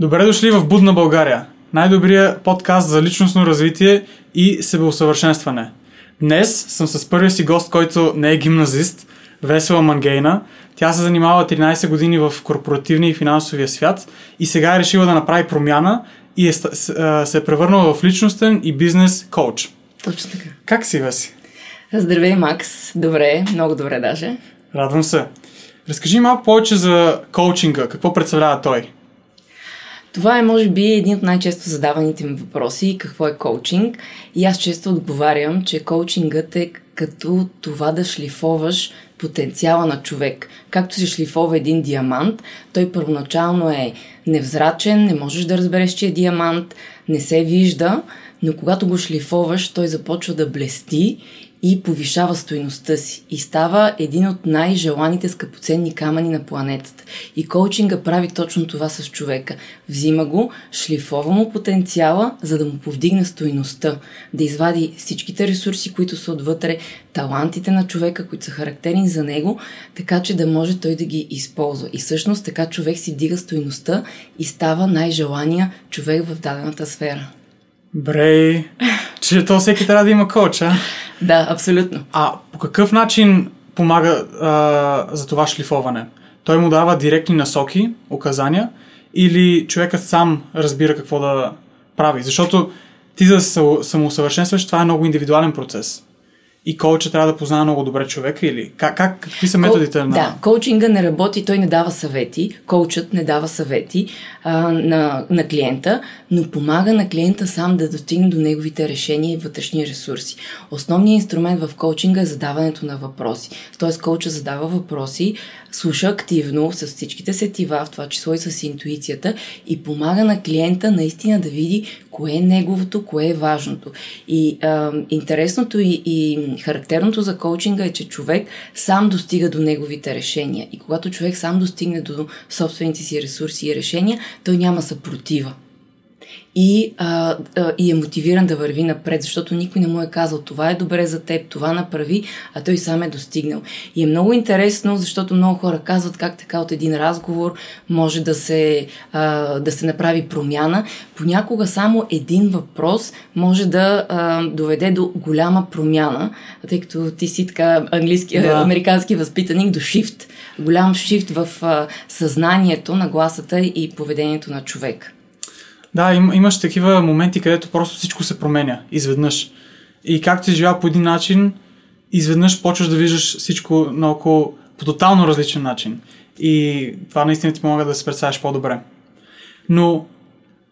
Добре дошли в Будна България, най-добрия подкаст за личностно развитие и себеусъвършенстване. Днес съм с първия си гост, който не е гимназист, Весела Мангейна. Тя се занимава 13 години в корпоративния и финансовия свят и сега е решила да направи промяна и е, се е превърнала в личностен и бизнес коуч. Точно така. Как си, Веси? Здравей, Макс. Добре, много добре даже. Радвам се. Разкажи малко повече за коучинга. Какво представлява той? Това е, може би, един от най-често задаваните ми въпроси. Какво е коучинг? И аз често отговарям, че коучингът е като това да шлифоваш потенциала на човек. Както се шлифова един диамант, той първоначално е невзрачен, не можеш да разбереш, че е диамант, не се вижда, но когато го шлифоваш, той започва да блести и повишава стоеността си и става един от най-желаните скъпоценни камъни на планетата. И коучинга прави точно това с човека. Взима го, шлифова му потенциала, за да му повдигне стоеността, да извади всичките ресурси, които са отвътре, талантите на човека, които са характерни за него, така че да може той да ги използва. И всъщност така човек си дига стоеността и става най-желания човек в дадената сфера. Брей, че то всеки трябва да има коуч, а? Да, абсолютно. А по какъв начин помага а, за това шлифоване? Той му дава директни насоки, указания или човекът сам разбира какво да прави? Защото ти за да се самоусъвършенстваш, това е много индивидуален процес и коуча трябва да познава много добре човека или как, как какви са методите Ко... на... Да, коучинга не работи, той не дава съвети, коучът не дава съвети а, на, на клиента, но помага на клиента сам да достигне до неговите решения и вътрешни ресурси. Основният инструмент в коучинга е задаването на въпроси. Тоест коуча задава въпроси, слуша активно с всичките сетива, в това число и с интуицията и помага на клиента наистина да види кое е неговото, кое е важното. И а, интересното и, и характерното за коучинга е, че човек сам достига до неговите решения. И когато човек сам достигне до собствените си ресурси и решения, той няма съпротива и, а, а, и е мотивиран да върви напред, защото никой не му е казал това е добре за теб, това направи, а той сам е достигнал. И е много интересно, защото много хора казват как така от един разговор може да се, а, да се направи промяна. Понякога само един въпрос може да а, доведе до голяма промяна, тъй като ти си така английски, да. американски възпитаник до шифт. Голям шифт в а, съзнанието, нагласата и поведението на човек. Да, им, имаш такива моменти, където просто всичко се променя изведнъж. И както си живял по един начин, изведнъж почваш да виждаш всичко наоколо по тотално различен начин. И това наистина ти помага да се представяш по-добре. Но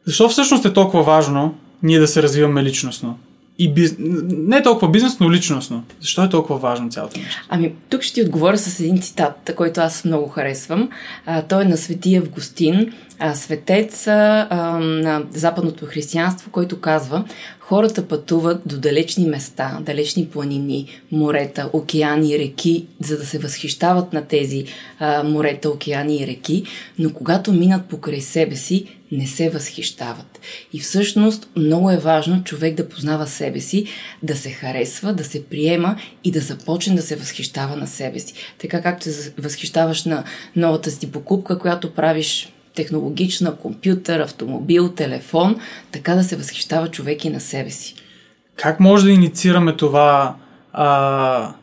защо всъщност е толкова важно ние да се развиваме личностно? И биз... не толкова бизнес, но личностно. Защо е толкова важно цялото нещо? Ами, тук ще ти отговоря с един цитат, който аз много харесвам. А, той е на Свети Августин, а, светец а, на западното християнство, който казва хората пътуват до далечни места, далечни планини, морета, океани, реки, за да се възхищават на тези а, морета, океани и реки, но когато минат покрай себе си, не се възхищават. И всъщност много е важно човек да познава себе си, да се харесва, да се приема и да започне да се възхищава на себе си. Така както се възхищаваш на новата си покупка, която правиш технологична, компютър, автомобил, телефон, така да се възхищава човек и на себе си. Как може да инициираме това а,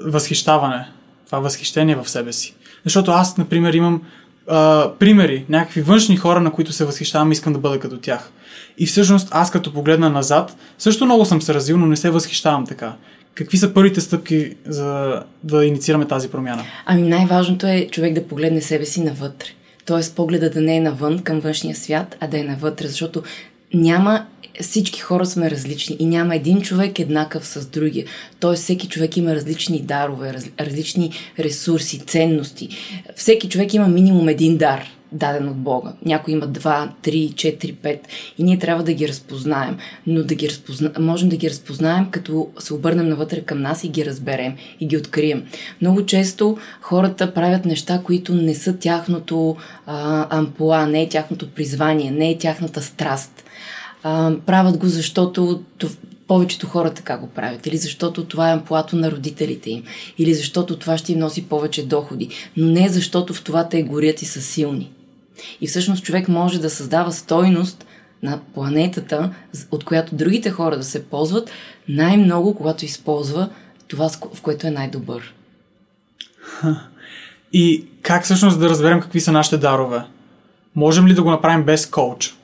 възхищаване, това възхищение в себе си? Защото аз, например, имам а, примери, някакви външни хора, на които се възхищавам, искам да бъда като тях. И всъщност аз като погледна назад, също много съм се развил, но не се възхищавам така. Какви са първите стъпки за да инициираме тази промяна? Ами най-важното е човек да погледне себе си навътре. Тоест погледа да не е навън към външния свят, а да е навътре, защото няма всички хора сме различни и няма един човек еднакъв с другия. Тоест всеки човек има различни дарове, раз, различни ресурси, ценности. Всеки човек има минимум един дар даден от Бога. Някой има 2, 3, 4, 5 и ние трябва да ги разпознаем. Но да ги разпозна... можем да ги разпознаем, като се обърнем навътре към нас и ги разберем и ги открием. Много често хората правят неща, които не са тяхното а, ампула, не е тяхното призвание, не е тяхната страст. А, правят го, защото повечето хора така го правят, или защото това е амплуато на родителите им, или защото това ще им носи повече доходи, но не защото в това те горят и са силни. И всъщност човек може да създава стойност на планетата, от която другите хора да се ползват, най-много, когато използва това, в което е най-добър. И как всъщност да разберем какви са нашите дарове? Можем ли да го направим без коуч?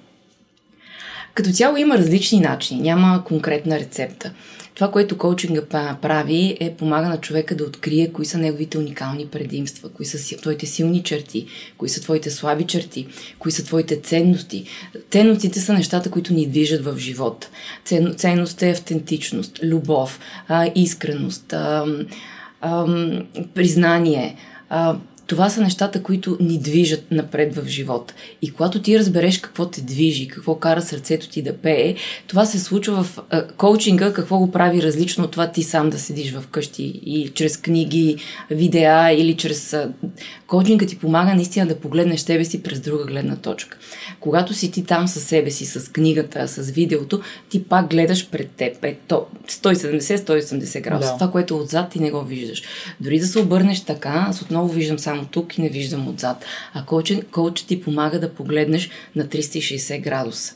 Като цяло има различни начини, няма конкретна рецепта. Това, което коучинга прави, е помага на човека да открие кои са неговите уникални предимства, кои са твоите силни черти, кои са твоите слаби черти, кои са твоите ценности. Ценностите са нещата, които ни движат в живота. Цен, ценност е автентичност, любов, искреност, признание, това са нещата, които ни движат напред в живота. И когато ти разбереш какво те движи, какво кара сърцето ти да пее, това се случва в а, коучинга, какво го прави различно от това ти сам да седиш в къщи и чрез книги, видеа или чрез... А, коучинга ти помага наистина да погледнеш себе си през друга гледна точка. Когато си ти там със себе си, с книгата, с видеото, ти пак гледаш пред теб. Е, то 170-180 градуса. Да. Това, което отзад ти не го виждаш. Дори да се обърнеш така, аз отново виждам само тук и не виждам отзад. А коучът ти помага да погледнеш на 360 градуса.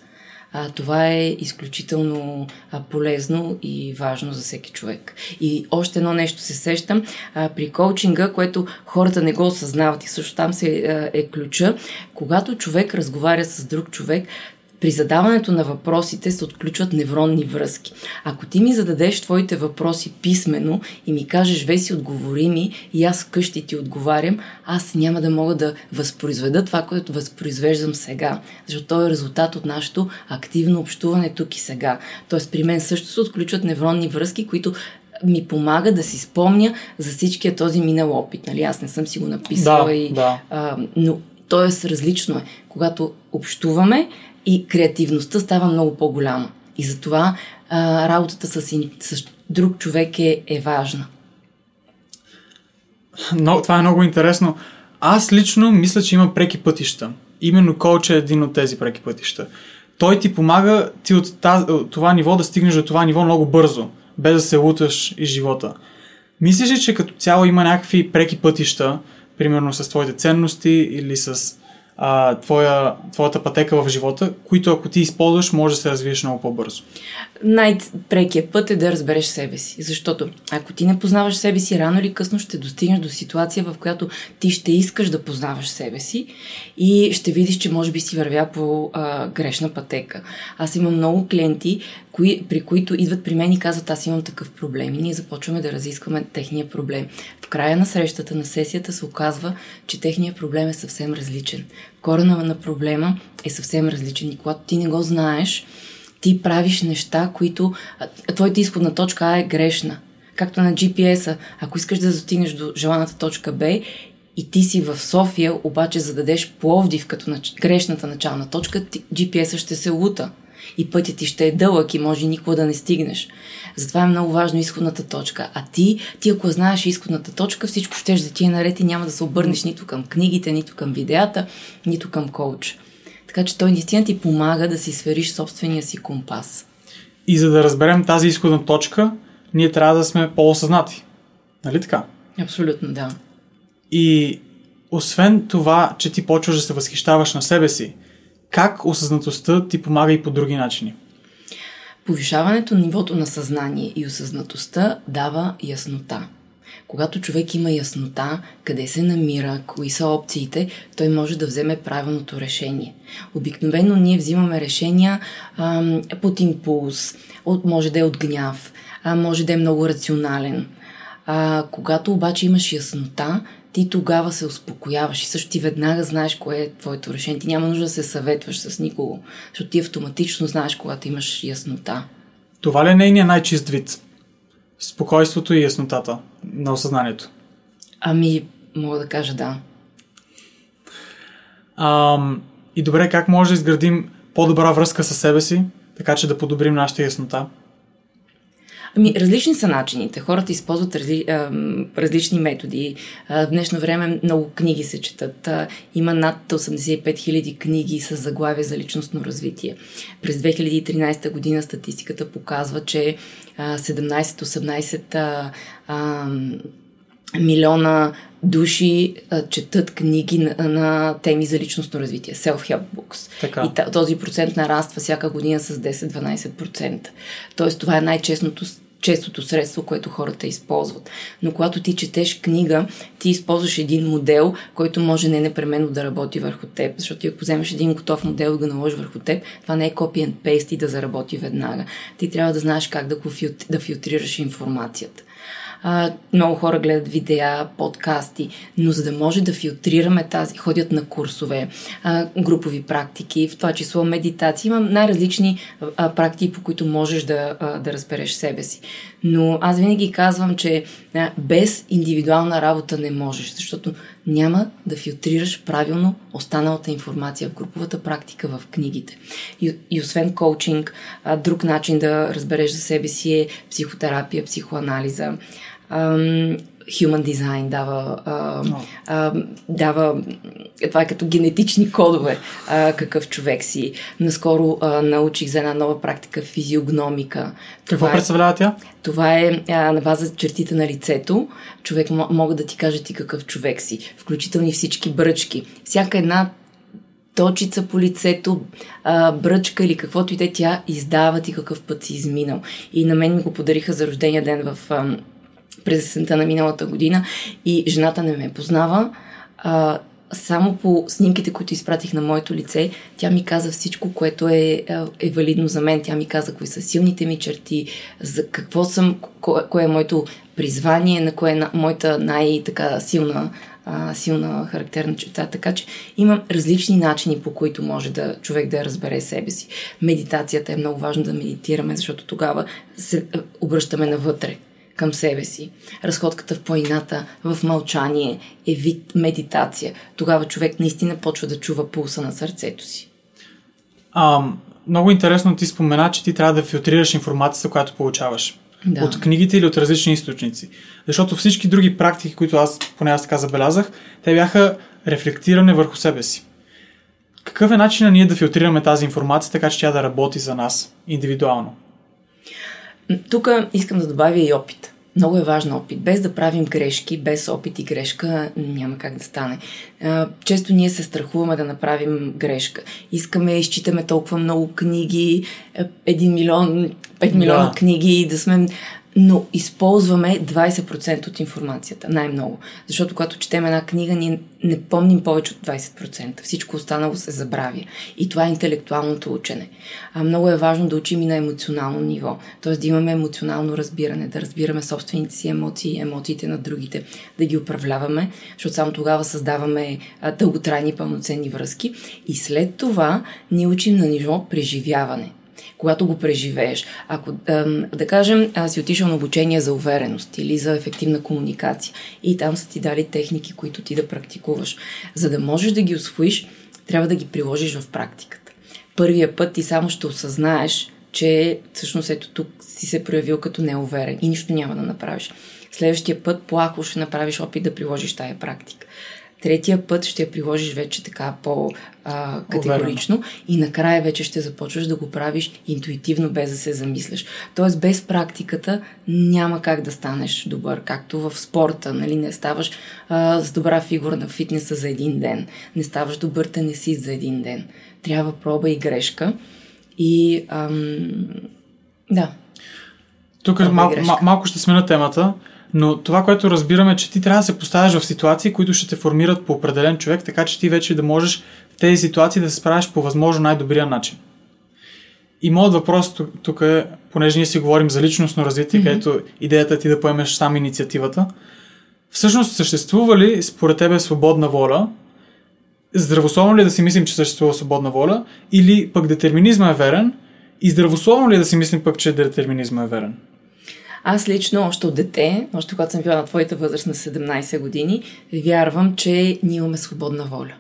А, това е изключително а, полезно и важно за всеки човек. И още едно нещо се сещам. А, при коучинга, което хората не го осъзнават и също там се а, е ключа, когато човек разговаря с друг човек, при задаването на въпросите се отключват невронни връзки. Ако ти ми зададеш твоите въпроси писменно и ми кажеш, Веси, отговори ми и аз вкъщи ти отговарям, аз няма да мога да възпроизведа това, което възпроизвеждам сега, защото то е резултат от нашето активно общуване тук и сега. Тоест при мен също се отключват невронни връзки, които ми помага да си спомня за всичкия този минал опит. Нали? Аз не съм си го написала, да, и, да. А, но Тоест, различно е. Когато общуваме, и креативността става много по-голяма. И затова а, работата с, с друг човек е, е важна. Но, това е много интересно. Аз лично мисля, че има преки пътища. Именно коуч е един от тези преки пътища. Той ти помага ти от, таз, това ниво да стигнеш до това ниво много бързо, без да се луташ из живота. Мислиш ли, че като цяло има някакви преки пътища, примерно с твоите ценности или с а, твоя, твоята пътека в живота, които ако ти използваш, може да се развиеш много по-бързо. Най-прекият път е да разбереш себе си, защото ако ти не познаваш себе си, рано или късно ще достигнеш до ситуация, в която ти ще искаш да познаваш себе си и ще видиш, че може би си вървя по а, грешна пътека. Аз имам много клиенти, кои, при които идват при мен и казват, аз имам такъв проблем. И ние започваме да разискваме техния проблем. В края на срещата, на сесията се оказва, че техния проблем е съвсем различен. Корена на проблема е съвсем различен. И когато ти не го знаеш, ти правиш неща, които твоята изходна точка А е грешна. Както на GPS-а, ако искаш да достигнеш до желаната точка Б и ти си в София, обаче зададеш Пловдив като нач... грешната начална точка, GPS-а ще се лута и пътят ти ще е дълъг и може никога да не стигнеш. Затова е много важно изходната точка. А ти, ти ако знаеш изходната точка, всичко ще да ти е наред и няма да се обърнеш нито към книгите, нито към видеята, нито към коуч. Така че той наистина ти помага да си свериш собствения си компас. И за да разберем тази изходна точка, ние трябва да сме по-осъзнати. Нали така? Абсолютно, да. И освен това, че ти почваш да се възхищаваш на себе си, как осъзнатостта ти помага и по други начини? Повишаването на нивото на съзнание и осъзнатостта дава яснота. Когато човек има яснота къде се намира, кои са опциите, той може да вземе правилното решение. Обикновено ние взимаме решения ам, под импулс, от, може да е от гняв, а, може да е много рационален. А, когато обаче имаш яснота, ти тогава се успокояваш и също ти веднага знаеш кое е твоето решение. Ти няма нужда да се съветваш с никого, защото ти автоматично знаеш, когато имаш яснота. Това ли е нейният най-чист вид? Спокойството и яснотата на осъзнанието. Ами, мога да кажа да. Ам, и добре, как може да изградим по-добра връзка с себе си, така че да подобрим нашата яснота? Ами, различни са начините. Хората използват разли, а, различни методи. А, в днешно време много книги се четат. А, има над 85 000 книги с заглавия за личностно развитие. През 2013 година статистиката показва, че 17-18 милиона души а, четат книги на, на теми за личностно развитие, self-help books. Така. И този процент нараства всяка година с 10-12%. Тоест това е най-честното честото средство, което хората използват. Но когато ти четеш книга, ти използваш един модел, който може не непременно да работи върху теб. Защото ако вземеш един готов модел и го наложиш върху теб, това не е and paste и да заработи веднага. Ти трябва да знаеш как да, го филтри, да филтрираш информацията. А, много хора гледат видеа, подкасти, но за да може да филтрираме тази, ходят на курсове, а, групови практики, в това число медитации. Има най-различни а, практики, по които можеш да, а, да разбереш себе си. Но аз винаги казвам, че а, без индивидуална работа не можеш, защото няма да филтрираш правилно останалата информация в груповата практика в книгите. И, и освен коучинг, а, друг начин да разбереш за себе си е психотерапия, психоанализа. Ам, Human Design дава, а, а, дава, това е като генетични кодове, а, какъв човек си. Наскоро а, научих за една нова практика физиогномика. Какво това представлява тя? Това е а, на база чертите на лицето. Човек м- мога да ти кажа ти какъв човек си, включително и всички бръчки. Всяка една точица по лицето, а, бръчка или каквото и те, тя издава ти какъв път си изминал. И на мен ми го подариха за рождения ден в... А, през есента на миналата година и жената не ме познава. А, само по снимките, които изпратих на моето лице, тя ми каза всичко, което е, е валидно за мен. Тя ми каза кои са силните ми черти, за какво съм, кое, кое е моето призвание, на кое е на, моята най-така силна силна характерна черта. Така че има различни начини, по които може да човек да разбере себе си. Медитацията е много важно да медитираме, защото тогава се обръщаме навътре към себе си. Разходката в планината, в мълчание е вид медитация. Тогава човек наистина почва да чува пулса на сърцето си. А, много интересно ти спомена, че ти трябва да филтрираш информацията, която получаваш. Да. От книгите или от различни източници. Защото всички други практики, които аз, поне аз така забелязах, те бяха рефлектиране върху себе си. Какъв е начинът ние да филтрираме тази информация, така че тя да работи за нас индивидуално? Тук искам да добавя и опит. Много е важен опит. Без да правим грешки, без опит и грешка няма как да стане. Често ние се страхуваме да направим грешка. Искаме, изчитаме толкова много книги, 1 милион, 5 милиона да. книги, да сме но използваме 20% от информацията, най-много. Защото когато четем една книга, ние не помним повече от 20%. Всичко останало се забравя. И това е интелектуалното учене. А много е важно да учим и на емоционално ниво. Т.е. да имаме емоционално разбиране, да разбираме собствените си емоции, емоциите на другите, да ги управляваме, защото само тогава създаваме дълготрайни пълноценни връзки. И след това ни учим на ниво преживяване когато го преживееш. Ако, да кажем, си отишъл на обучение за увереност или за ефективна комуникация и там са ти дали техники, които ти да практикуваш. За да можеш да ги освоиш, трябва да ги приложиш в практиката. Първия път ти само ще осъзнаеш, че всъщност ето тук си се проявил като неуверен и нищо няма да направиш. Следващия път плахо ще направиш опит да приложиш тая практика. Третия път ще я приложиш вече така по-категорично и накрая вече ще започваш да го правиш интуитивно, без да се замисляш. Тоест без практиката няма как да станеш добър, както в спорта, нали? Не ставаш а, с добра фигура на фитнеса за един ден, не ставаш добър тенесист за един ден. Трябва проба и грешка и ам, да. Тук мал, мал, малко ще смена темата. Но това, което разбираме, е, че ти трябва да се поставяш в ситуации, които ще те формират по определен човек, така че ти вече да можеш в тези ситуации да се справиш по възможно най-добрия начин. И моят въпрос тук е, понеже ние си говорим за личностно развитие, mm-hmm. където идеята е ти да поемеш сам инициативата, всъщност съществува ли според тебе свободна воля? Здравословно ли е да си мислим, че съществува свободна воля? Или пък детерминизма е верен? И здравословно ли е да си мислим пък, че детерминизма е верен? Аз лично, още от дете, още когато съм била на твоята възраст на 17 години, вярвам, че ние имаме свободна воля.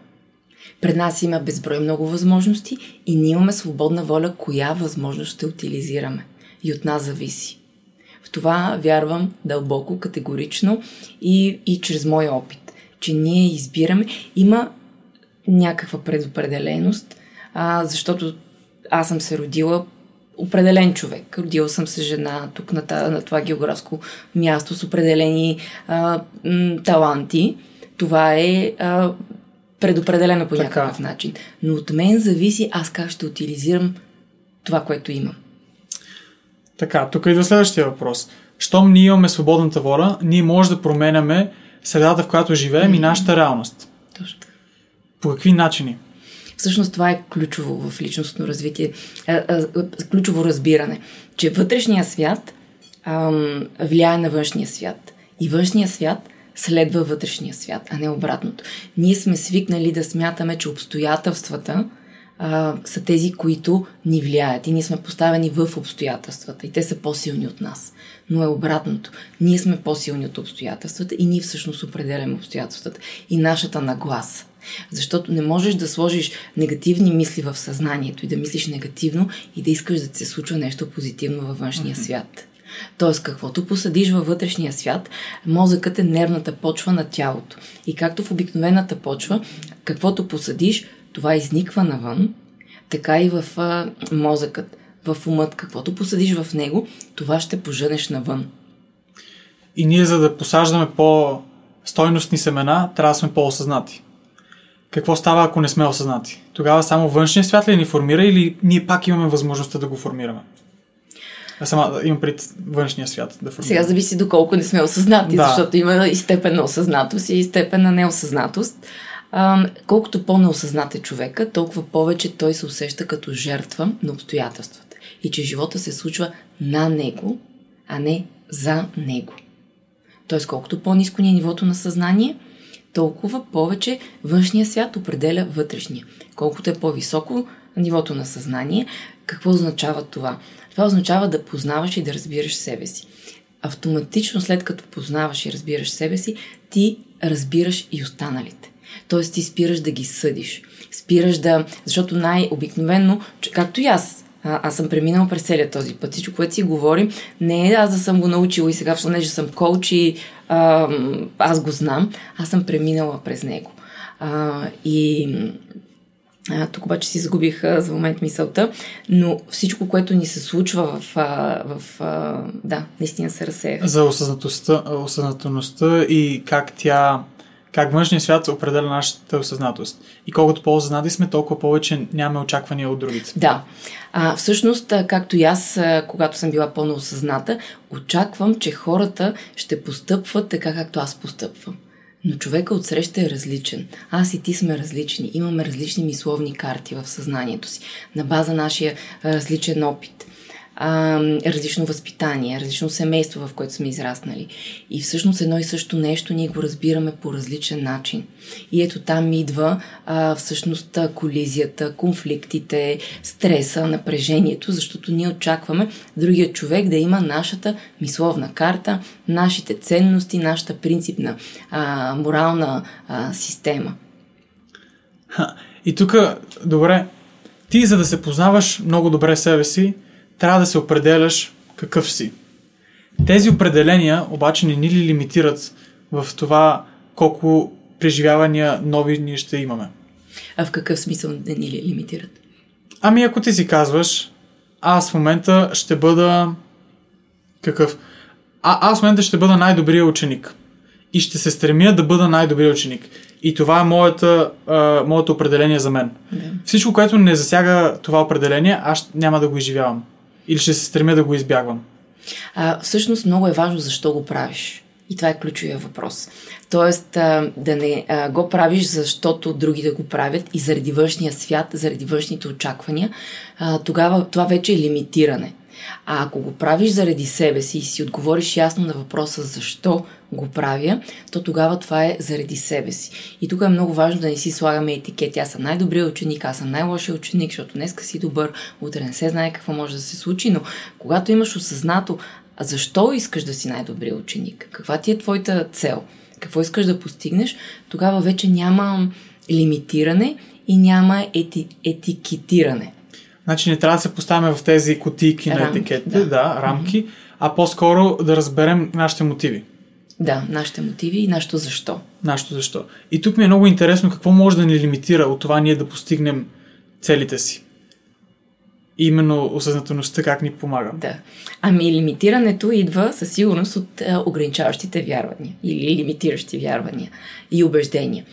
Пред нас има безброй много възможности и ние имаме свободна воля, коя възможност ще утилизираме. И от нас зависи. В това вярвам дълбоко, категорично и, и чрез моя опит, че ние избираме. Има някаква предопределеност, а, защото аз съм се родила определен човек. Родила съм се жена тук на, та, на това географско място с определени а, м, таланти. Това е а, предопределено по така. някакъв начин. Но от мен зависи аз как ще утилизирам това, което имам. Така, тук идва следващия въпрос. Щом ние имаме свободната воля, ние може да променяме средата, в която живеем mm-hmm. и нашата реалност. Точно. По какви начини? Всъщност това е ключово в личностно развитие, а, а, ключово разбиране, че вътрешния свят ам, влияе на външния свят. И външния свят следва вътрешния свят, а не обратното. Ние сме свикнали да смятаме, че обстоятелствата а, са тези, които ни влияят. И ние сме поставени в обстоятелствата. И те са по-силни от нас. Но е обратното. Ние сме по-силни от обстоятелствата и ние всъщност определяме обстоятелствата. И нашата нагласа. Защото не можеш да сложиш негативни мисли в съзнанието и да мислиш негативно и да искаш да се случва нещо позитивно във външния mm-hmm. свят. Тоест, каквото посадиш във вътрешния свят, мозъкът е нервната почва на тялото. И както в обикновената почва, каквото посадиш, това изниква навън, така и в а, мозъкът, в умът. Каквото посадиш в него, това ще поженеш навън. И ние, за да посаждаме по-стойностни семена, трябва да сме по-осъзнати какво става, ако не сме осъзнати? Тогава само външния свят ли ни формира или ние пак имаме възможността да го формираме? А сама имам пред външния свят да формира. Сега зависи доколко не сме осъзнати, да. защото има и степен на осъзнатост и степен на неосъзнатост. А, колкото по-неосъзнат е човека, толкова повече той се усеща като жертва на обстоятелствата. И че живота се случва на него, а не за него. Тоест, колкото по-низко ни е нивото на съзнание, толкова повече външния свят определя вътрешния. Колкото е по-високо нивото на съзнание, какво означава това? Това означава да познаваш и да разбираш себе си. Автоматично след като познаваш и разбираш себе си, ти разбираш и останалите. Тоест ти спираш да ги съдиш. Спираш да... Защото най-обикновено, както и аз, а, аз съм преминала през целият този път. Всичко, което си говорим, не е аз да съм го научила и сега, понеже съм коуч и а, аз го знам, аз съм преминала през него. А, и а, тук обаче си загубих а, за момент мисълта, но всичко, което ни се случва в... А, в а, да, наистина се разсея. За осъзнатостта, осъзнателността и как тя как външният свят определя нашата осъзнатост. И колкото по-осъзнати сме, толкова повече нямаме очаквания от другите. Да. А, всъщност, както и аз, когато съм била пълно осъзната, очаквам, че хората ще постъпват така, както аз постъпвам. Но човека отсреща е различен. Аз и ти сме различни. Имаме различни мисловни карти в съзнанието си. На база нашия различен опит а, различно възпитание, различно семейство, в което сме израснали. И всъщност едно и също нещо ние го разбираме по различен начин. И ето там идва а, всъщност колизията, конфликтите, стреса, напрежението, защото ние очакваме другия човек да има нашата мисловна карта, нашите ценности, нашата принципна а, морална а, система. И тук, добре, ти за да се познаваш много добре себе си, трябва да се определяш какъв си. Тези определения обаче не ни ли лимитират в това колко преживявания нови ние ще имаме? А в какъв смисъл не ни ли лимитират? Ами ако ти си казваш, аз в момента ще бъда какъв? А, аз в момента ще бъда най-добрия ученик. И ще се стремя да бъда най-добрия ученик. И това е моята, а, моето определение за мен. Да. Всичко, което не засяга това определение, аз няма да го изживявам. Или ще се стремя да го избягвам? А, всъщност много е важно защо го правиш. И това е ключовия въпрос. Тоест а, да не а, го правиш, защото други да го правят и заради външния свят, заради външните очаквания, а, тогава това вече е лимитиране. А ако го правиш заради себе си и си отговориш ясно на въпроса защо го правя, то тогава това е заради себе си. И тук е много важно да не си слагаме етикети. Аз съм най-добрият ученик, аз съм най-лошия ученик, защото днеска си добър, утре не се знае какво може да се случи, но когато имаш осъзнато, а защо искаш да си най-добрият ученик? Каква ти е твоята цел? Какво искаш да постигнеш? Тогава вече няма лимитиране и няма ети, етикетиране. Значи не трябва да се поставяме в тези котийки на етикетите, да, да рамки, mm-hmm. а по-скоро да разберем нашите мотиви. Да, нашите мотиви и нашето защо. Нашето защо. И тук ми е много интересно какво може да ни лимитира от това ние да постигнем целите си. именно осъзнателността как ни помага. Да. Ами лимитирането идва със сигурност от а, ограничаващите вярвания или лимитиращи вярвания и убеждения.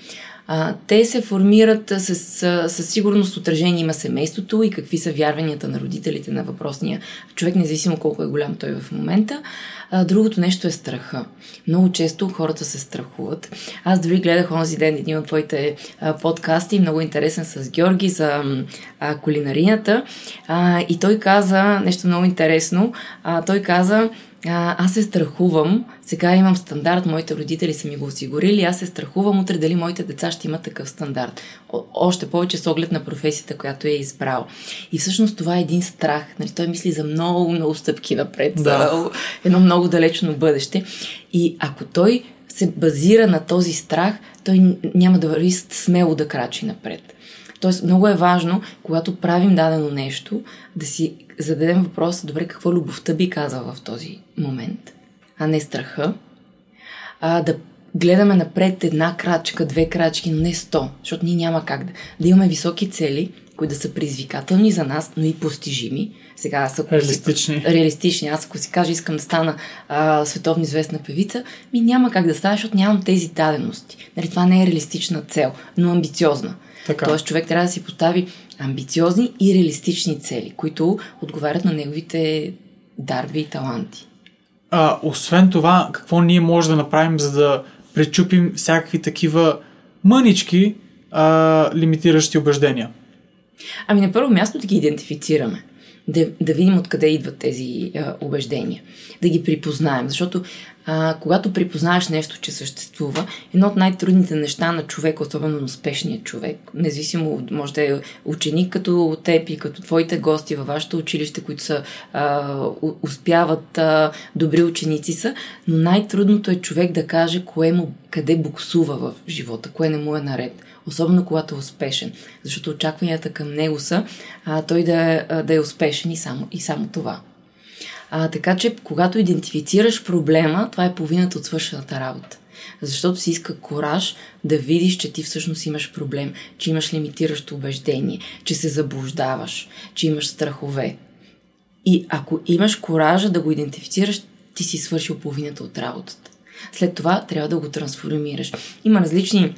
Те се формират с, с, със сигурност отражение има семейството и какви са вярванията на родителите на въпросния човек, независимо колко е голям той в момента. А, другото нещо е страха. Много често хората се страхуват. Аз дори гледах онзи ден един от твоите а, подкасти, много интересен с Георги за а, кулинарията. А, и той каза нещо много интересно. А, той каза, а, аз се страхувам, сега имам стандарт, моите родители са ми го осигурили, аз се страхувам утре дали моите деца ще имат такъв стандарт. О, още повече с оглед на професията, която е избрал. И всъщност това е един страх. Нали, той мисли за много, много стъпки напред, да. за едно много далечно бъдеще. И ако той се базира на този страх, той няма да върви смело да крачи напред. Тоест, много е важно, когато правим дадено нещо, да си зададем въпрос, добре, какво любовта би казала в този момент, а не страха. А, да гледаме напред една крачка, две крачки, но не сто, защото ние няма как да, да имаме високи цели, които да са предизвикателни за нас, но и постижими. Сега аз ако реалистични. Си, реалистични. Аз ако си кажа искам да стана а, световно известна певица, ми няма как да става, защото нямам тези дадености. Нали, това не е реалистична цел, но амбициозна. Така. Тоест човек трябва да си постави амбициозни и реалистични цели, които отговарят на неговите дарби и таланти. А, освен това, какво ние можем да направим, за да пречупим всякакви такива мънички а, лимитиращи убеждения? Ами на първо място да ги идентифицираме да, да видим откъде идват тези а, убеждения, да ги припознаем, защото а, когато припознаеш нещо, че съществува, едно от най-трудните неща на човек, особено на успешния човек, независимо, може да е ученик като теб и като твоите гости във вашето училище, които са, а, успяват, а, добри ученици са, но най-трудното е човек да каже кое му, къде буксува в живота, кое не му е наред особено когато е успешен, защото очакванията към него са а, той да, да е успешен и само, и само това. А, така че, когато идентифицираш проблема, това е половината от свършената работа. Защото си иска кораж да видиш, че ти всъщност имаш проблем, че имаш лимитиращо убеждение, че се заблуждаваш, че имаш страхове. И ако имаш коража да го идентифицираш, ти си свършил половината от работата. След това трябва да го трансформираш. Има различни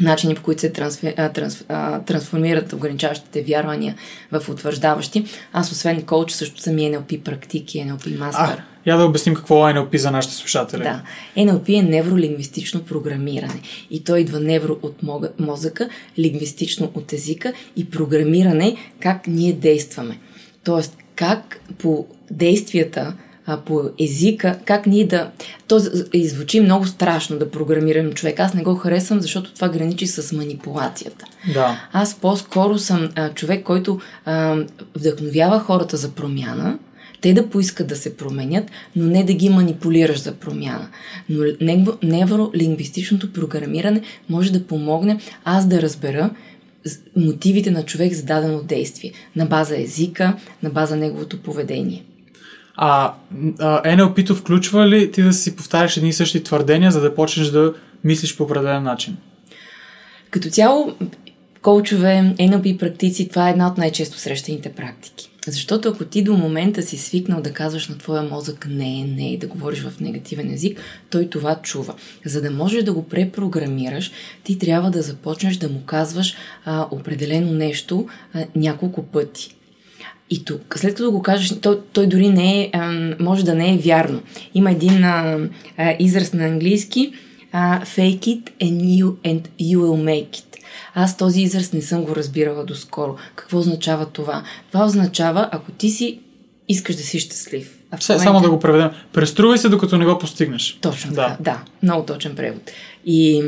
начини по които се трансфер, а, трансф, а, трансформират ограничаващите вярвания в утвърждаващи. Аз освен коуч също съм и NLP практик и NLP мастер. А, я да обясним какво е NLP за нашите слушатели. Да. NLP е невролингвистично програмиране. И то идва невро от мозъка, лингвистично от езика и програмиране как ние действаме. Тоест, как по действията а, по езика, как ние да... То звучи много страшно да програмирам човек. Аз не го харесвам, защото това граничи с манипулацията. Да. Аз по-скоро съм а, човек, който а, вдъхновява хората за промяна, те да поискат да се променят, но не да ги манипулираш за промяна. Но невролингвистичното програмиране може да помогне аз да разбера мотивите на човек за дадено действие, на база езика, на база неговото поведение. А, а NLP-то включва ли ти да си повтаряш едни и същи твърдения, за да почнеш да мислиш по определен начин? Като цяло, коучове, NLP практици, това е една от най-често срещаните практики. Защото ако ти до момента си свикнал да казваш на твоя мозък не, не и да говориш в негативен език, той това чува. За да можеш да го препрограмираш, ти трябва да започнеш да му казваш а, определено нещо а, няколко пъти. И тук, след като го кажеш, той, той дори не е, може да не е вярно. Има един а, а, израз на английски а, fake it and you, and you will make it. Аз този израз не съм го разбирала доскоро. Какво означава това? Това означава, ако ти си искаш да си щастлив. А в момента... Само да го преведем. Преструвай се, докато не го постигнеш. Точно да. Да, много точен превод. И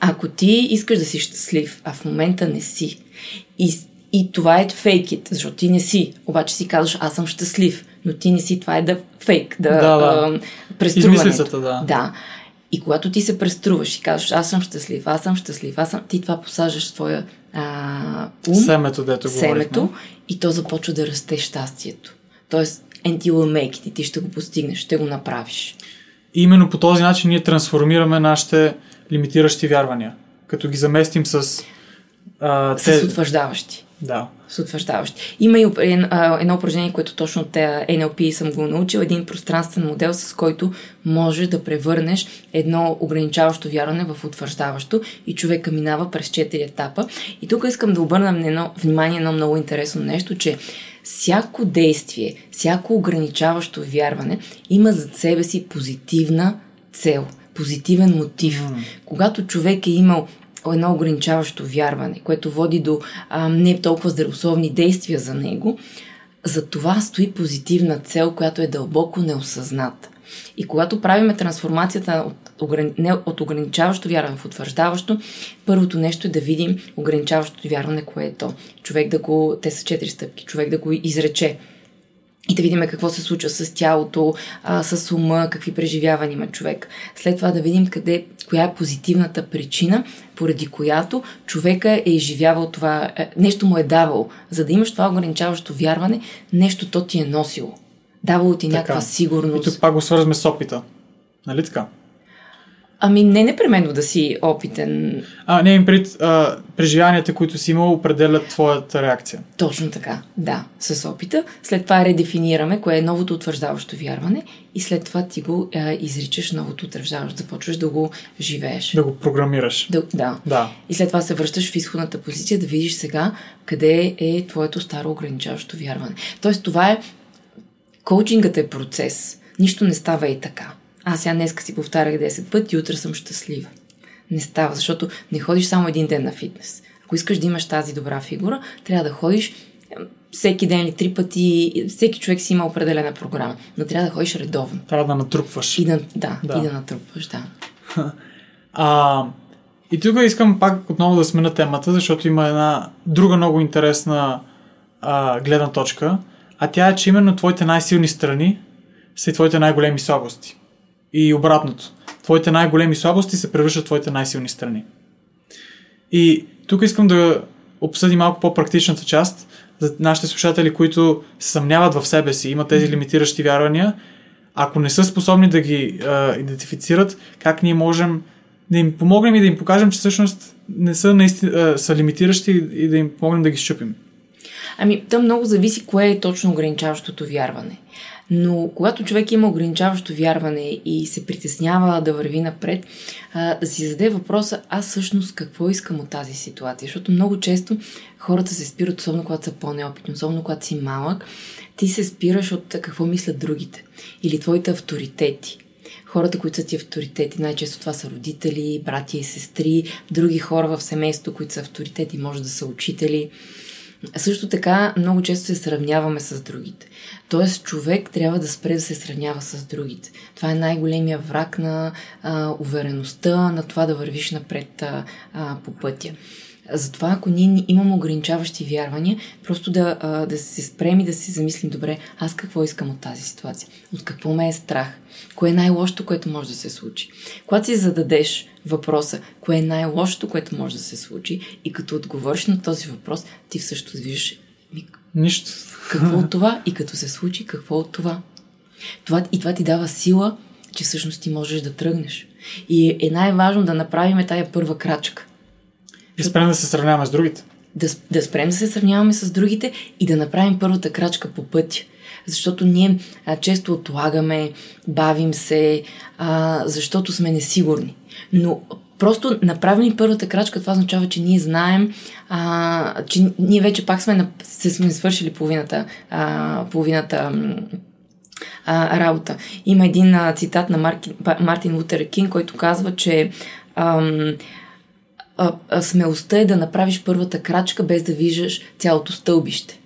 ако ти искаш да си щастлив, а в момента не си, и и това е фейк it, защото ти не си. Обаче си казваш, аз съм щастлив, но ти не си. Това е да фейк, да, да, да. преструването. да. да. И когато ти се преструваш и казваш, аз съм щастлив, аз съм щастлив, аз съм... ти това посаждаш твоя а, ум, семето, дето семето говорихме. и то започва да расте щастието. Тоест, and you will make it, и ти ще го постигнеш, ще го направиш. И именно по този начин ние трансформираме нашите лимитиращи вярвания, като ги заместим с... А, те... С утвърждаващи. Да. С утвърждаващи. Има и едно упражнение, което точно от NLP съм го научил, един пространствен модел, с който може да превърнеш едно ограничаващо вярване в утвърждаващо и човека минава през четири етапа. И тук искам да обърна едно, внимание на едно много интересно нещо, че всяко действие, всяко ограничаващо вярване има за себе си позитивна цел, позитивен мотив. Mm. Когато човек е имал едно ограничаващо вярване, което води до а, не толкова здравословни действия за него, за това стои позитивна цел, която е дълбоко неосъзната. И когато правиме трансформацията от, не, от ограничаващо вярване в утвърждаващо, първото нещо е да видим ограничаващото вярване, кое е то. Човек да го, те са четири стъпки, човек да го изрече и да видим какво се случва с тялото, а, с ума, какви преживявания има човек. След това да видим къде, коя е позитивната причина, поради която човека е изживявал това, е, нещо му е давал. За да имаш това ограничаващо вярване, нещо то ти е носило. Давало ти така. някаква сигурност. И тук пак го свързваме с опита. Нали така? Ами не непременно да си опитен. А, не им пред а, преживянията, които си имал, определят твоята реакция. Точно така, да, с опита. След това редефинираме кое е новото утвърждаващо вярване и след това ти го а, изричаш новото утвърждаващо, започваш да го живееш. Да го програмираш. Да, да. да. И след това се връщаш в изходната позиция да видиш сега къде е твоето старо ограничаващо вярване. Тоест това е коучингът е процес. Нищо не става и така. Аз сега днеска си повтарях 10 пъти и утре съм щастлива. Не става, защото не ходиш само един ден на фитнес. Ако искаш да имаш тази добра фигура, трябва да ходиш всеки ден или три пъти, всеки човек си има определена програма, но трябва да ходиш редовно. Трябва да натрупваш. И да, да, да. и да натрупваш, да. А, и тук искам пак отново да смена темата, защото има една друга много интересна а, гледна точка, а тя е, че именно твоите най-силни страни са и твоите най-големи слабости. И обратното. Твоите най-големи слабости се превръщат в твоите най-силни страни. И тук искам да обсъдим малко по-практичната част за нашите слушатели, които се съмняват в себе си, имат тези лимитиращи вярвания. Ако не са способни да ги а, идентифицират, как ние можем да им помогнем и да им покажем, че всъщност не са, наистина, са лимитиращи и да им помогнем да ги щупим? Ами, то много зависи кое е точно ограничаващото вярване. Но когато човек има ограничаващо вярване и се притеснява да върви напред, да си зададе въпроса, аз всъщност какво искам от тази ситуация? Защото много често хората се спират, особено когато са по-неопитни, особено когато си малък, ти се спираш от какво мислят другите или твоите авторитети хората, които са ти авторитети. Най-често това са родители, братя и сестри, други хора в семейството, които са авторитети, може да са учители. Също така много често се сравняваме с другите. Тоест човек трябва да спре да се сравнява с другите. Това е най-големия враг на а, увереността, на това да вървиш напред а, а, по пътя. Затова, ако ние имаме ограничаващи вярвания, просто да, да се спрем и да си замислим, добре, аз какво искам от тази ситуация? От какво ме е страх? Кое е най-лошото, което може да се случи? Когато си зададеш въпроса, кое е най-лошото, което може да се случи и като отговориш на този въпрос, ти всъщност виждаш Нищо. Какво от това и като се случи, какво от това? това и това ти дава сила, че всъщност ти можеш да тръгнеш. И е най-важно да направим тая първа крачка. Да спрем да се сравняваме с другите. Да, да спрем да се сравняваме с другите и да направим първата крачка по пътя. Защото ние а, често отлагаме, бавим се, а, защото сме несигурни. Но просто направим първата крачка, това означава, че ние знаем, а, че ние вече пак сме, се сме свършили половината, а, половината а, работа. Има един а, цитат на Марки, Мартин Лутер Кинг, който казва, че ам, а, а, смелостта е да направиш първата крачка, без да виждаш цялото стълбище.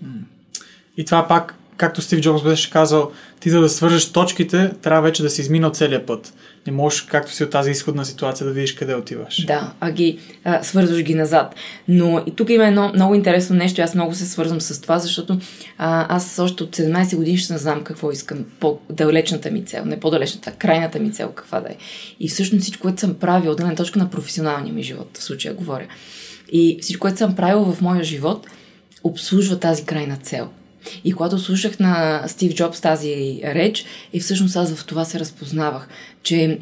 И това пак, както Стив Джобс беше казал, ти за да свържеш точките, трябва вече да си изминал целият път не можеш, както си от тази изходна ситуация, да видиш къде отиваш. Да, а ги а, свързваш ги назад. Но и тук има едно много интересно нещо, аз много се свързвам с това, защото а, аз още от 17 години не знам какво искам, по-далечната ми цел, не по-далечната, крайната ми цел каква да е. И всъщност всичко, което съм правил, от точка на професионалния ми живот, в случая говоря, и всичко, което съм правил в моя живот, обслужва тази крайна цел. И когато слушах на Стив Джобс тази реч, и всъщност аз в това се разпознавах, че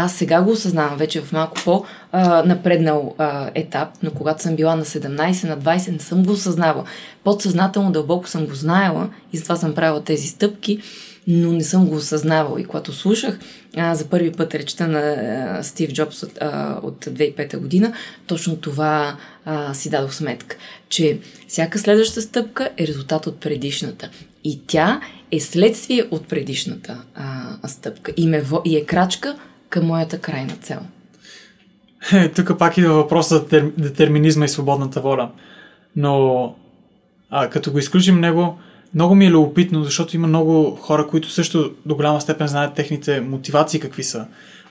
Аз сега го осъзнавам вече в малко по-напреднал етап, но когато съм била на 17, на 20, не съм го осъзнавала. Подсъзнателно дълбоко съм го знаела и затова съм правила тези стъпки, но не съм го осъзнавала. И когато слушах а, за първи път речта на а, Стив Джобс от, а, от 2005 година, точно това а, си дадох сметка, че всяка следваща стъпка е резултат от предишната. И тя е следствие от предишната а, стъпка и, ме, и е крачка към моята крайна цел. Е, тук пак идва въпроса за детер, детерминизма и свободната воля. Но а, като го изключим него, много ми е любопитно, защото има много хора, които също до голяма степен знаят техните мотивации какви са.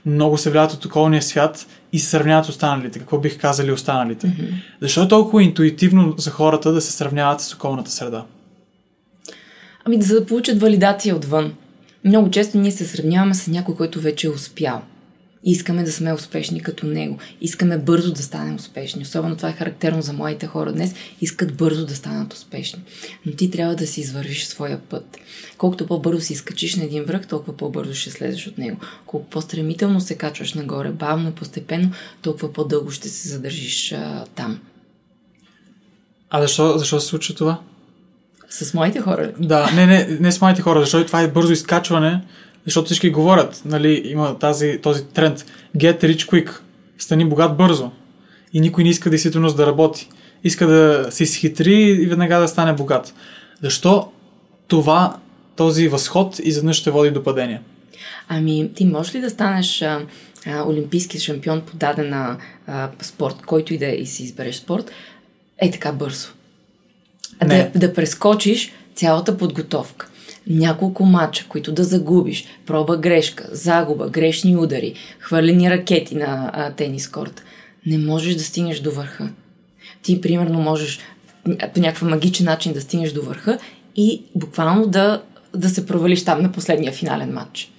Много се влияят от околния свят и се сравняват с останалите. Какво бих казали останалите? Mm-hmm. Защо е толкова интуитивно за хората да се сравняват с околната среда? Ами за да получат валидация отвън. Много често ние се сравняваме с някой, който вече е успял. Искаме да сме успешни като него. Искаме бързо да станем успешни. Особено това е характерно за моите хора днес. Искат бързо да станат успешни. Но ти трябва да си извървиш своя път. Колкото по-бързо си изкачиш на един връх, толкова по-бързо ще слезеш от него. Колко по-стремително се качваш нагоре, бавно, постепенно, толкова по-дълго ще се задържиш а, там. А защо, защо се случва това? С моите хора? Да, не, не, не с моите хора, защото това е бързо изкачване, защото всички говорят, нали, има тази, този тренд get rich quick, стани богат бързо. И никой не иска действително да работи. Иска да се изхитри и веднага да стане богат. Защо това, този възход изведнъж ще води до падение? Ами, ти можеш ли да станеш а, а, олимпийски шампион по дадена а, спорт, който и да и си избереш спорт, е така бързо? Не. Да, да прескочиш цялата подготовка. Няколко матча, които да загубиш, проба грешка, загуба, грешни удари, хвърлени ракети на а, тенис корт. Не можеш да стигнеш до върха. Ти, примерно, можеш по някакъв магичен начин да стигнеш до върха и буквално да, да се провалиш там на последния финален матч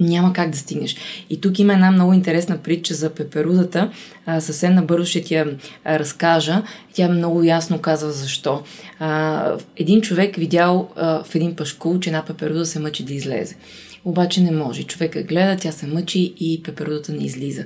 няма как да стигнеш. И тук има една много интересна притча за пеперудата. А, съвсем набързо ще ти я разкажа. Тя много ясно казва защо. А, един човек видял а, в един пашкул, че една пеперуда се мъчи да излезе. Обаче не може. Човека гледа, тя се мъчи и пеперудата не излиза.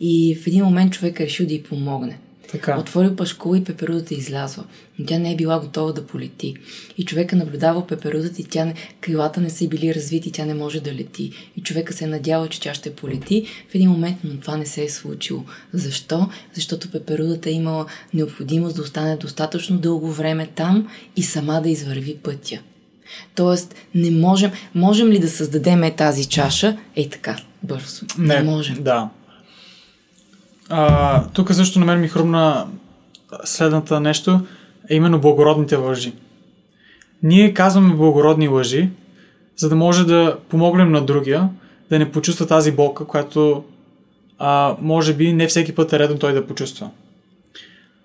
И в един момент човек е решил да й помогне. Така. Отворил пашкула и пеперудата излязва. Но тя не е била готова да полети. И човека наблюдава пеперудата и тя не, крилата не са били развити, тя не може да лети. И човека се е надява, че тя ще полети в един момент, но това не се е случило. Защо? Защото пеперудата е имала необходимост да остане достатъчно дълго време там и сама да извърви пътя. Тоест, не можем, можем ли да създадем тази чаша? Ей така, бързо. Не, не можем. Да, а, тук също на мен ми хрумна следната нещо, е именно благородните лъжи. Ние казваме благородни лъжи, за да може да помогнем на другия, да не почувства тази болка, която а, може би не всеки път е редно той да почувства.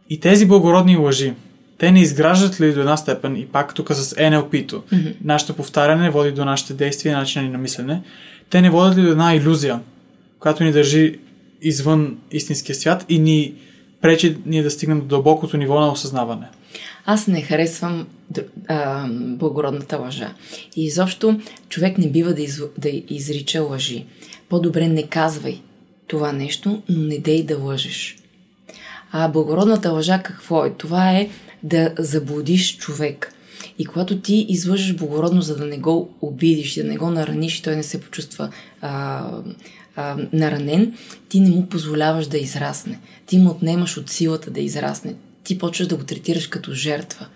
И тези благородни лъжи, те не изграждат ли до една степен, и пак тук с NLP-то, mm-hmm. нашето повтаряне води до нашите действия и начина ни на мислене, те не водят ли до една иллюзия, която ни държи извън истинския свят и ни пречи ние да стигнем до дълбокото ниво на осъзнаване. Аз не харесвам а, благородната лъжа. И изобщо човек не бива да, из, да изрича лъжи. По-добре не казвай това нещо, но не дей да лъжеш. А благородната лъжа какво е? Това е да заблудиш човек. И когато ти излъжеш благородно, за да не го обидиш, да не го нараниш, той не се почувства а, а, наранен, ти не му позволяваш да израсне. Ти му отнемаш от силата да израсне. Ти почваш да го третираш като жертва.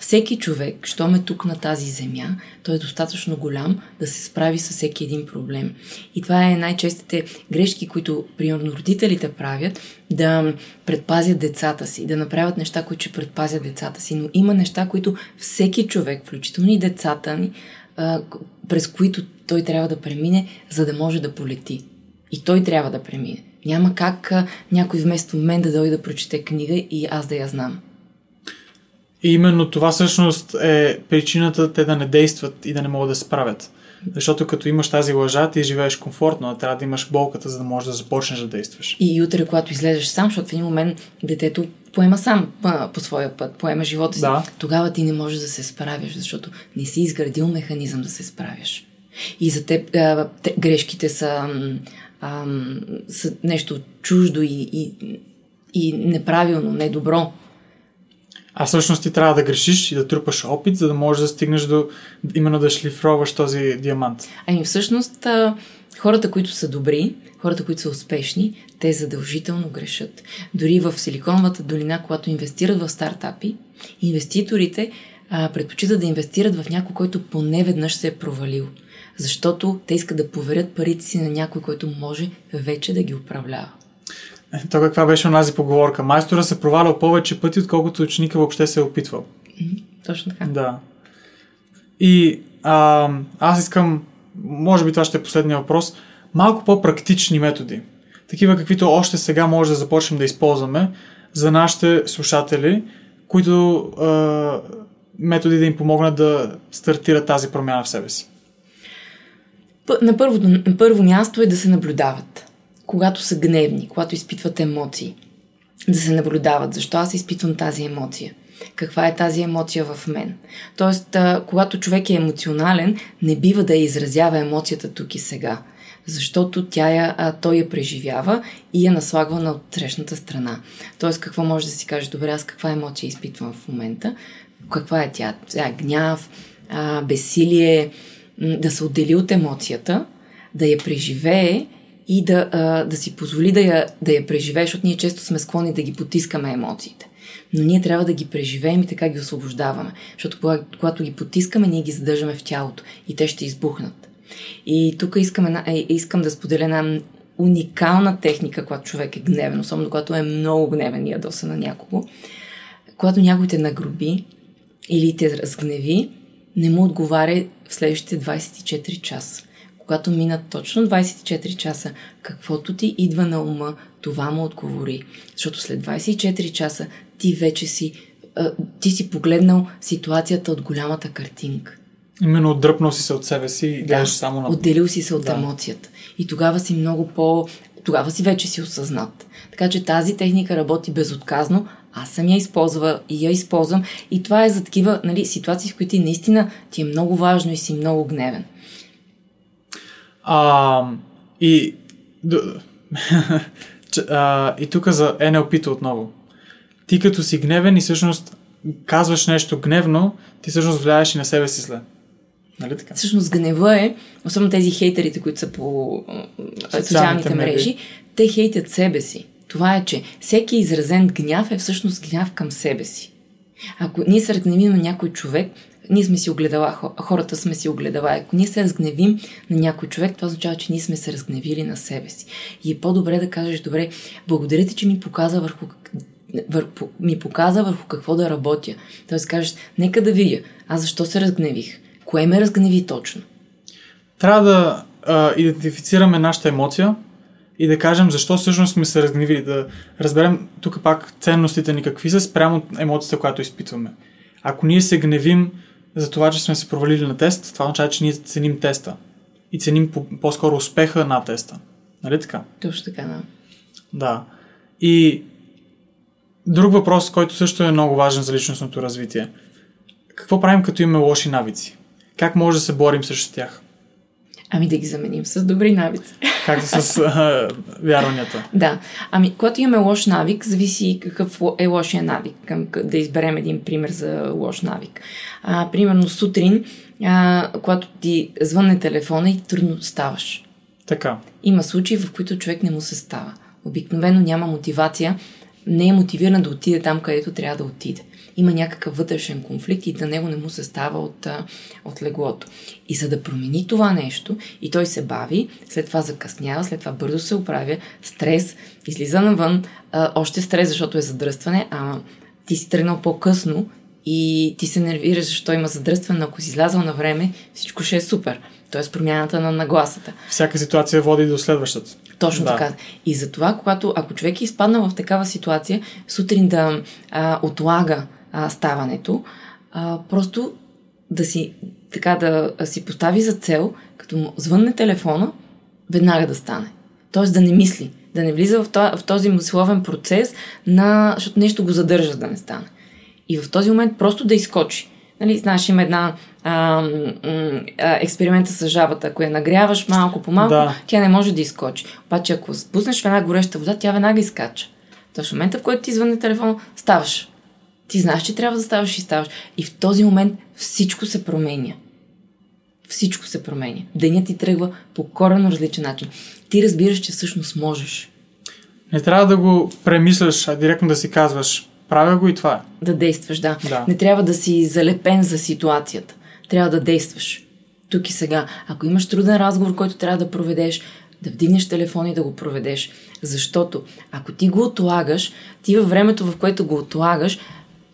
Всеки човек, щом е тук на тази земя, той е достатъчно голям да се справи с всеки един проблем. И това е най-честите грешки, които, примерно, родителите правят, да предпазят децата си, да направят неща, които ще предпазят децата си. Но има неща, които всеки човек, включително и децата ни, през които той трябва да премине, за да може да полети. И той трябва да премине. Няма как някой вместо мен да дойде да прочете книга и аз да я знам. И именно това всъщност е причината те да не действат и да не могат да се справят. Защото като имаш тази лъжа, ти живееш комфортно, а трябва да имаш болката, за да можеш да започнеш да действаш. И утре, когато излезеш сам, защото в един момент детето поема сам а, по своя път, поема живота си, да. тогава ти не можеш да се справиш, защото не си изградил механизъм да се справиш. И за теб а, те, грешките са ам, са нещо чуждо и, и, и неправилно, недобро. А всъщност ти трябва да грешиш и да трупаш опит, за да можеш да стигнеш до именно да шлифроваш този диамант. Ами всъщност хората, които са добри, хората, които са успешни, те задължително грешат. Дори в Силиконовата долина, когато инвестират в стартапи, инвеститорите а, предпочитат да инвестират в някой, който поне веднъж се е провалил. Защото те искат да поверят парите си на някой, който може вече да ги управлява. Е, то каква беше онази поговорка? Майстора се провалял повече пъти, отколкото ученика въобще се е опитвал. Точно така. Да. И а, аз искам, може би това ще е последния въпрос, малко по-практични методи. Такива, каквито още сега може да започнем да използваме за нашите слушатели, които а, методи да им помогнат да стартират тази промяна в себе си. На първо, на първо място е да се наблюдават. Когато са гневни, когато изпитват емоции. Да се наблюдават. Защо аз изпитвам тази емоция? Каква е тази емоция в мен? Тоест, когато човек е емоционален, не бива да изразява емоцията тук и сега защото тя я, той я преживява и я наслагва на отсрещната страна. Тоест, какво може да си каже, добре, аз каква емоция изпитвам в момента, каква е тя? Тя гняв, а, безсилие, да се отдели от емоцията, да я преживее и да, а, да си позволи да я, да я преживее, защото ние често сме склонни да ги потискаме емоциите. Но ние трябва да ги преживеем и така ги освобождаваме. Защото когато, когато ги потискаме, ние ги задържаме в тялото и те ще избухнат. И тук искам, е, искам да споделя една уникална техника, когато човек е гневен, особено когато е много гневен и ядоса на някого. Когато някой те нагруби или те разгневи, не му отговаря в следващите 24 часа. Когато минат точно 24 часа, каквото ти идва на ума, това му отговори. Защото след 24 часа ти вече си, ти си погледнал ситуацията от голямата картинка. Именно отдръпнал си се от себе си и да, само на... отделил си се от да. емоцията. И тогава си много по... Тогава си вече си осъзнат. Така че тази техника работи безотказно. Аз съм я използва и я използвам. И това е за такива нали, ситуации, в които наистина ти е много важно и си много гневен. А, и, а, и тук за NLP-то отново. Ти като си гневен и всъщност казваш нещо гневно, ти всъщност влияеш и на себе си зле. Нали така? Всъщност гнева е, особено тези хейтерите, които са по социалните, социалните мрежи, те хейтят себе си. Това е, че всеки изразен гняв е всъщност гняв към себе си. Ако ние се разгневим на някой човек, ние сме си огледала, хората сме си огледала. Ако ние се разгневим на някой човек, това означава, че ние сме се разгневили на себе си. И е по-добре да кажеш, добре, благодаря ти, че ми показа върху върху, ми показа върху какво да работя. Тоест кажеш, нека да видя, аз защо се разгневих? Кое ме разгневи точно? Трябва да а, идентифицираме нашата емоция и да кажем защо всъщност сме се разгневили. Да разберем тук пак ценностите ни какви са спрямо емоцията, която изпитваме. Ако ние се гневим за това, че сме се провалили на тест, това означава, че ние ценим теста. И ценим по-скоро успеха на теста. Нали така? Точно така, да. Да. И друг въпрос, който също е много важен за личностното развитие. Какво правим, като имаме лоши навици? Как може да се борим срещу тях? Ами да ги заменим с добри навици. Както с а, вярванията. Да. Ами, когато имаме лош навик, зависи какъв е лошия навик. Към, да изберем един пример за лош навик. А, примерно сутрин, а, когато ти звънне телефона и трудно ставаш. Така. Има случаи, в които човек не му се става. Обикновено няма мотивация, не е мотивиран да отиде там, където трябва да отиде има някакъв вътрешен конфликт и да него не му се става от, от леглото. И за да промени това нещо, и той се бави, след това закъснява, след това бързо се оправя, стрес, излиза навън, а, още стрес, защото е задръстване, а ти си тръгнал по-късно и ти се нервираш, защо има задръстване, ако си излязъл на време, всичко ще е супер. Тоест промяната на нагласата. Всяка ситуация води до следващата. Точно да. така. И затова, когато, ако човек е изпаднал в такава ситуация, сутрин да а, отлага а, ставането, а, просто да си, така да си постави за цел, като му звънне телефона, веднага да стане. Тоест да не мисли, да не влиза в, този мисловен процес, на, защото нещо го задържа да не стане. И в този момент просто да изкочи. Нали, знаеш, има една а, а, експеримента с жабата. Ако я нагряваш малко по малко, Да. тя не може да изкочи. Обаче, ако спуснеш в една гореща вода, тя веднага изкача. Тоест, в момента, в който ти звънне телефон, ставаш. Ти знаеш, че трябва да ставаш и ставаш. И в този момент всичко се променя. Всичко се променя. Денят ти тръгва по коренно различен начин. Ти разбираш, че всъщност можеш Не трябва да го премисляш, а директно да си казваш, правя го и това е. да действаш, да. Да. Не трябва да си залепен за ситуацията. Трябва да действаш. Тук и сега. Ако имаш труден разговор, който трябва да проведеш, да вдигнеш телефона и да го проведеш. Защото ако ти го отлагаш, ти във времето, в което го отлагаш,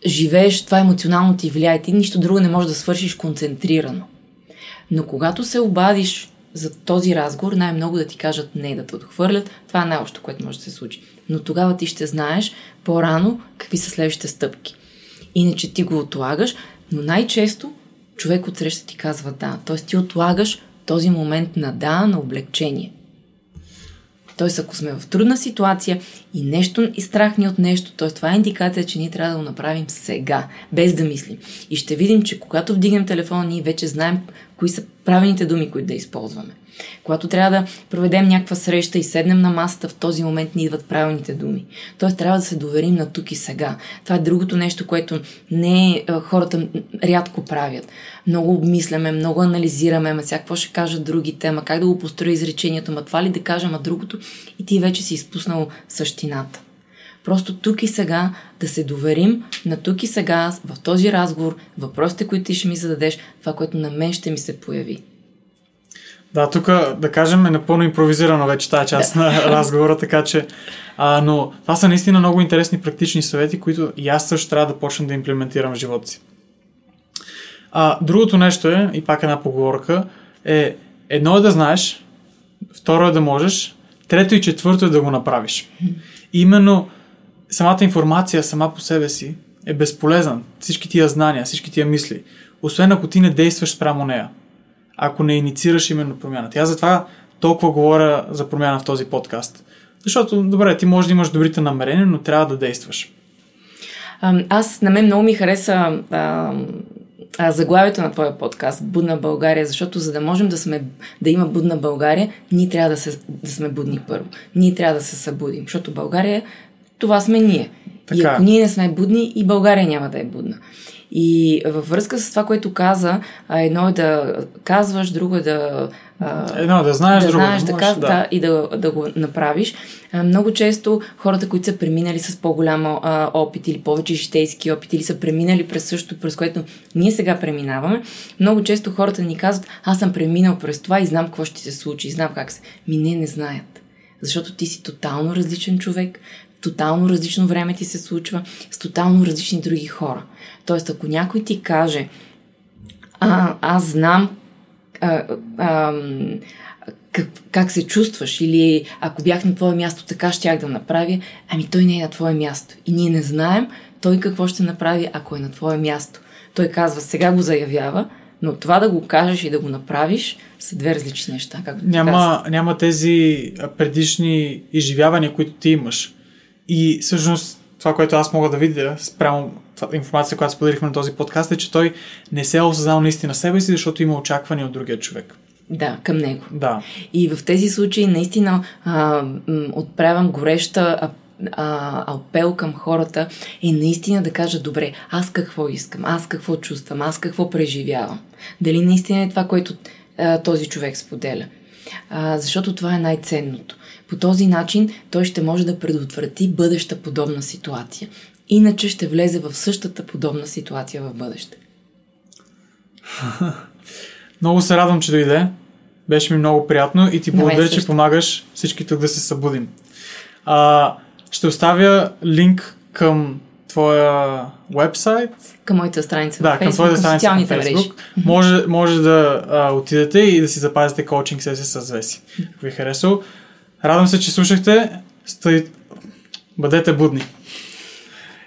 живееш, това емоционално ти влияе. Ти нищо друго не можеш да свършиш концентрирано. Но когато се обадиш за този разговор, най-много да ти кажат не, да те отхвърлят, това е най-общо, което може да се случи. Но тогава ти ще знаеш по-рано какви са следващите стъпки. Иначе ти го отлагаш, но най-често човек от среща ти казва да. Тоест ти отлагаш този момент на да, на облегчение. Тоест, ако сме в трудна ситуация и нещо и страх ни от нещо, т.е. това е индикация, че ние трябва да го направим сега, без да мислим. И ще видим, че когато вдигнем телефона, ние вече знаем кои са правилните думи, които да използваме. Когато трябва да проведем някаква среща и седнем на масата, в този момент ни идват правилните думи. Тоест трябва да се доверим на тук и сега. Това е другото нещо, което не а, хората рядко правят. Много обмисляме, много анализираме, ама сега какво ще кажат другите, ама как да го построя изречението, ама това ли да кажа, ама другото и ти вече си изпуснал същината. Просто тук и сега да се доверим на тук и сега, в този разговор, въпросите, които ти ще ми зададеш, това, което на мен ще ми се появи. Да, тук да кажем е напълно импровизирано вече тази част на разговора, така че. А, но това са наистина много интересни практични съвети, които и аз също трябва да почна да имплементирам в живота си. А, другото нещо е, и пак една поговорка, е едно е да знаеш, второ е да можеш, трето и четвърто е да го направиш. И именно самата информация сама по себе си е безполезна. Всички тия знания, всички тия мисли. Освен ако ти не действаш спрямо нея. Ако не инициираш именно промяната. Аз затова толкова говоря за промяна в този подкаст. Защото, добре, ти можеш да имаш добрите намерения, но трябва да действаш. Аз, на мен много ми хареса а, а, заглавието на твоя подкаст Будна България, защото за да можем да, сме, да има Будна България, ние трябва да, се, да сме будни първо. Ние трябва да се събудим, защото България, това сме ние. И Така е. ако ние не сме будни, и България няма да е будна. И във връзка с това, което каза, едно е да казваш, друго е да... Едно е да знаеш, да друго е знаеш да можеш, да. да. да, и да, да го направиш. Много често хората, които са преминали с по-голям опит или повече житейски опит или са преминали през същото, през което ние сега преминаваме, много често хората ни казват, аз съм преминал през това и знам какво ще се случи, и знам как се. Ми не, не знаят. Защото ти си тотално различен човек, тотално различно време ти се случва, с тотално различни други хора. Тоест, ако някой ти каже, а, аз знам а, а, как, как се чувстваш или ако бях на твое място, така щях да направя, ами той не е на твое място. И ние не знаем той какво ще направи, ако е на твое място. Той казва, сега го заявява, но това да го кажеш и да го направиш са две различни неща. Както ти каза. Няма, няма тези предишни изживявания, които ти имаш. И всъщност това, което аз мога да видя спрямо информация, която споделихме на този подкаст е, че той не се е осъзнал наистина себе си, защото има очаквания от другия човек. Да, към него. Да. И в тези случаи наистина а, отправям гореща а, апел към хората е наистина да кажат, добре, аз какво искам, аз какво чувствам, аз какво преживявам. Дали наистина е това, което а, този човек споделя. А, защото това е най-ценното. По този начин той ще може да предотврати бъдеща подобна ситуация. Иначе ще влезе в същата подобна ситуация в бъдеще. Много се радвам, че дойде. Беше ми много приятно и ти благодаря, че помагаш всички тук да се събудим. А, ще оставя линк към твоя вебсайт, Към моята страница да, към твоята към страница мрежи. Facebook. Може, може да а, отидете и да си запазите коучинг сесия с Веси. Ако ви е харесало. Радвам се, че слушахте. Стой... Бъдете будни.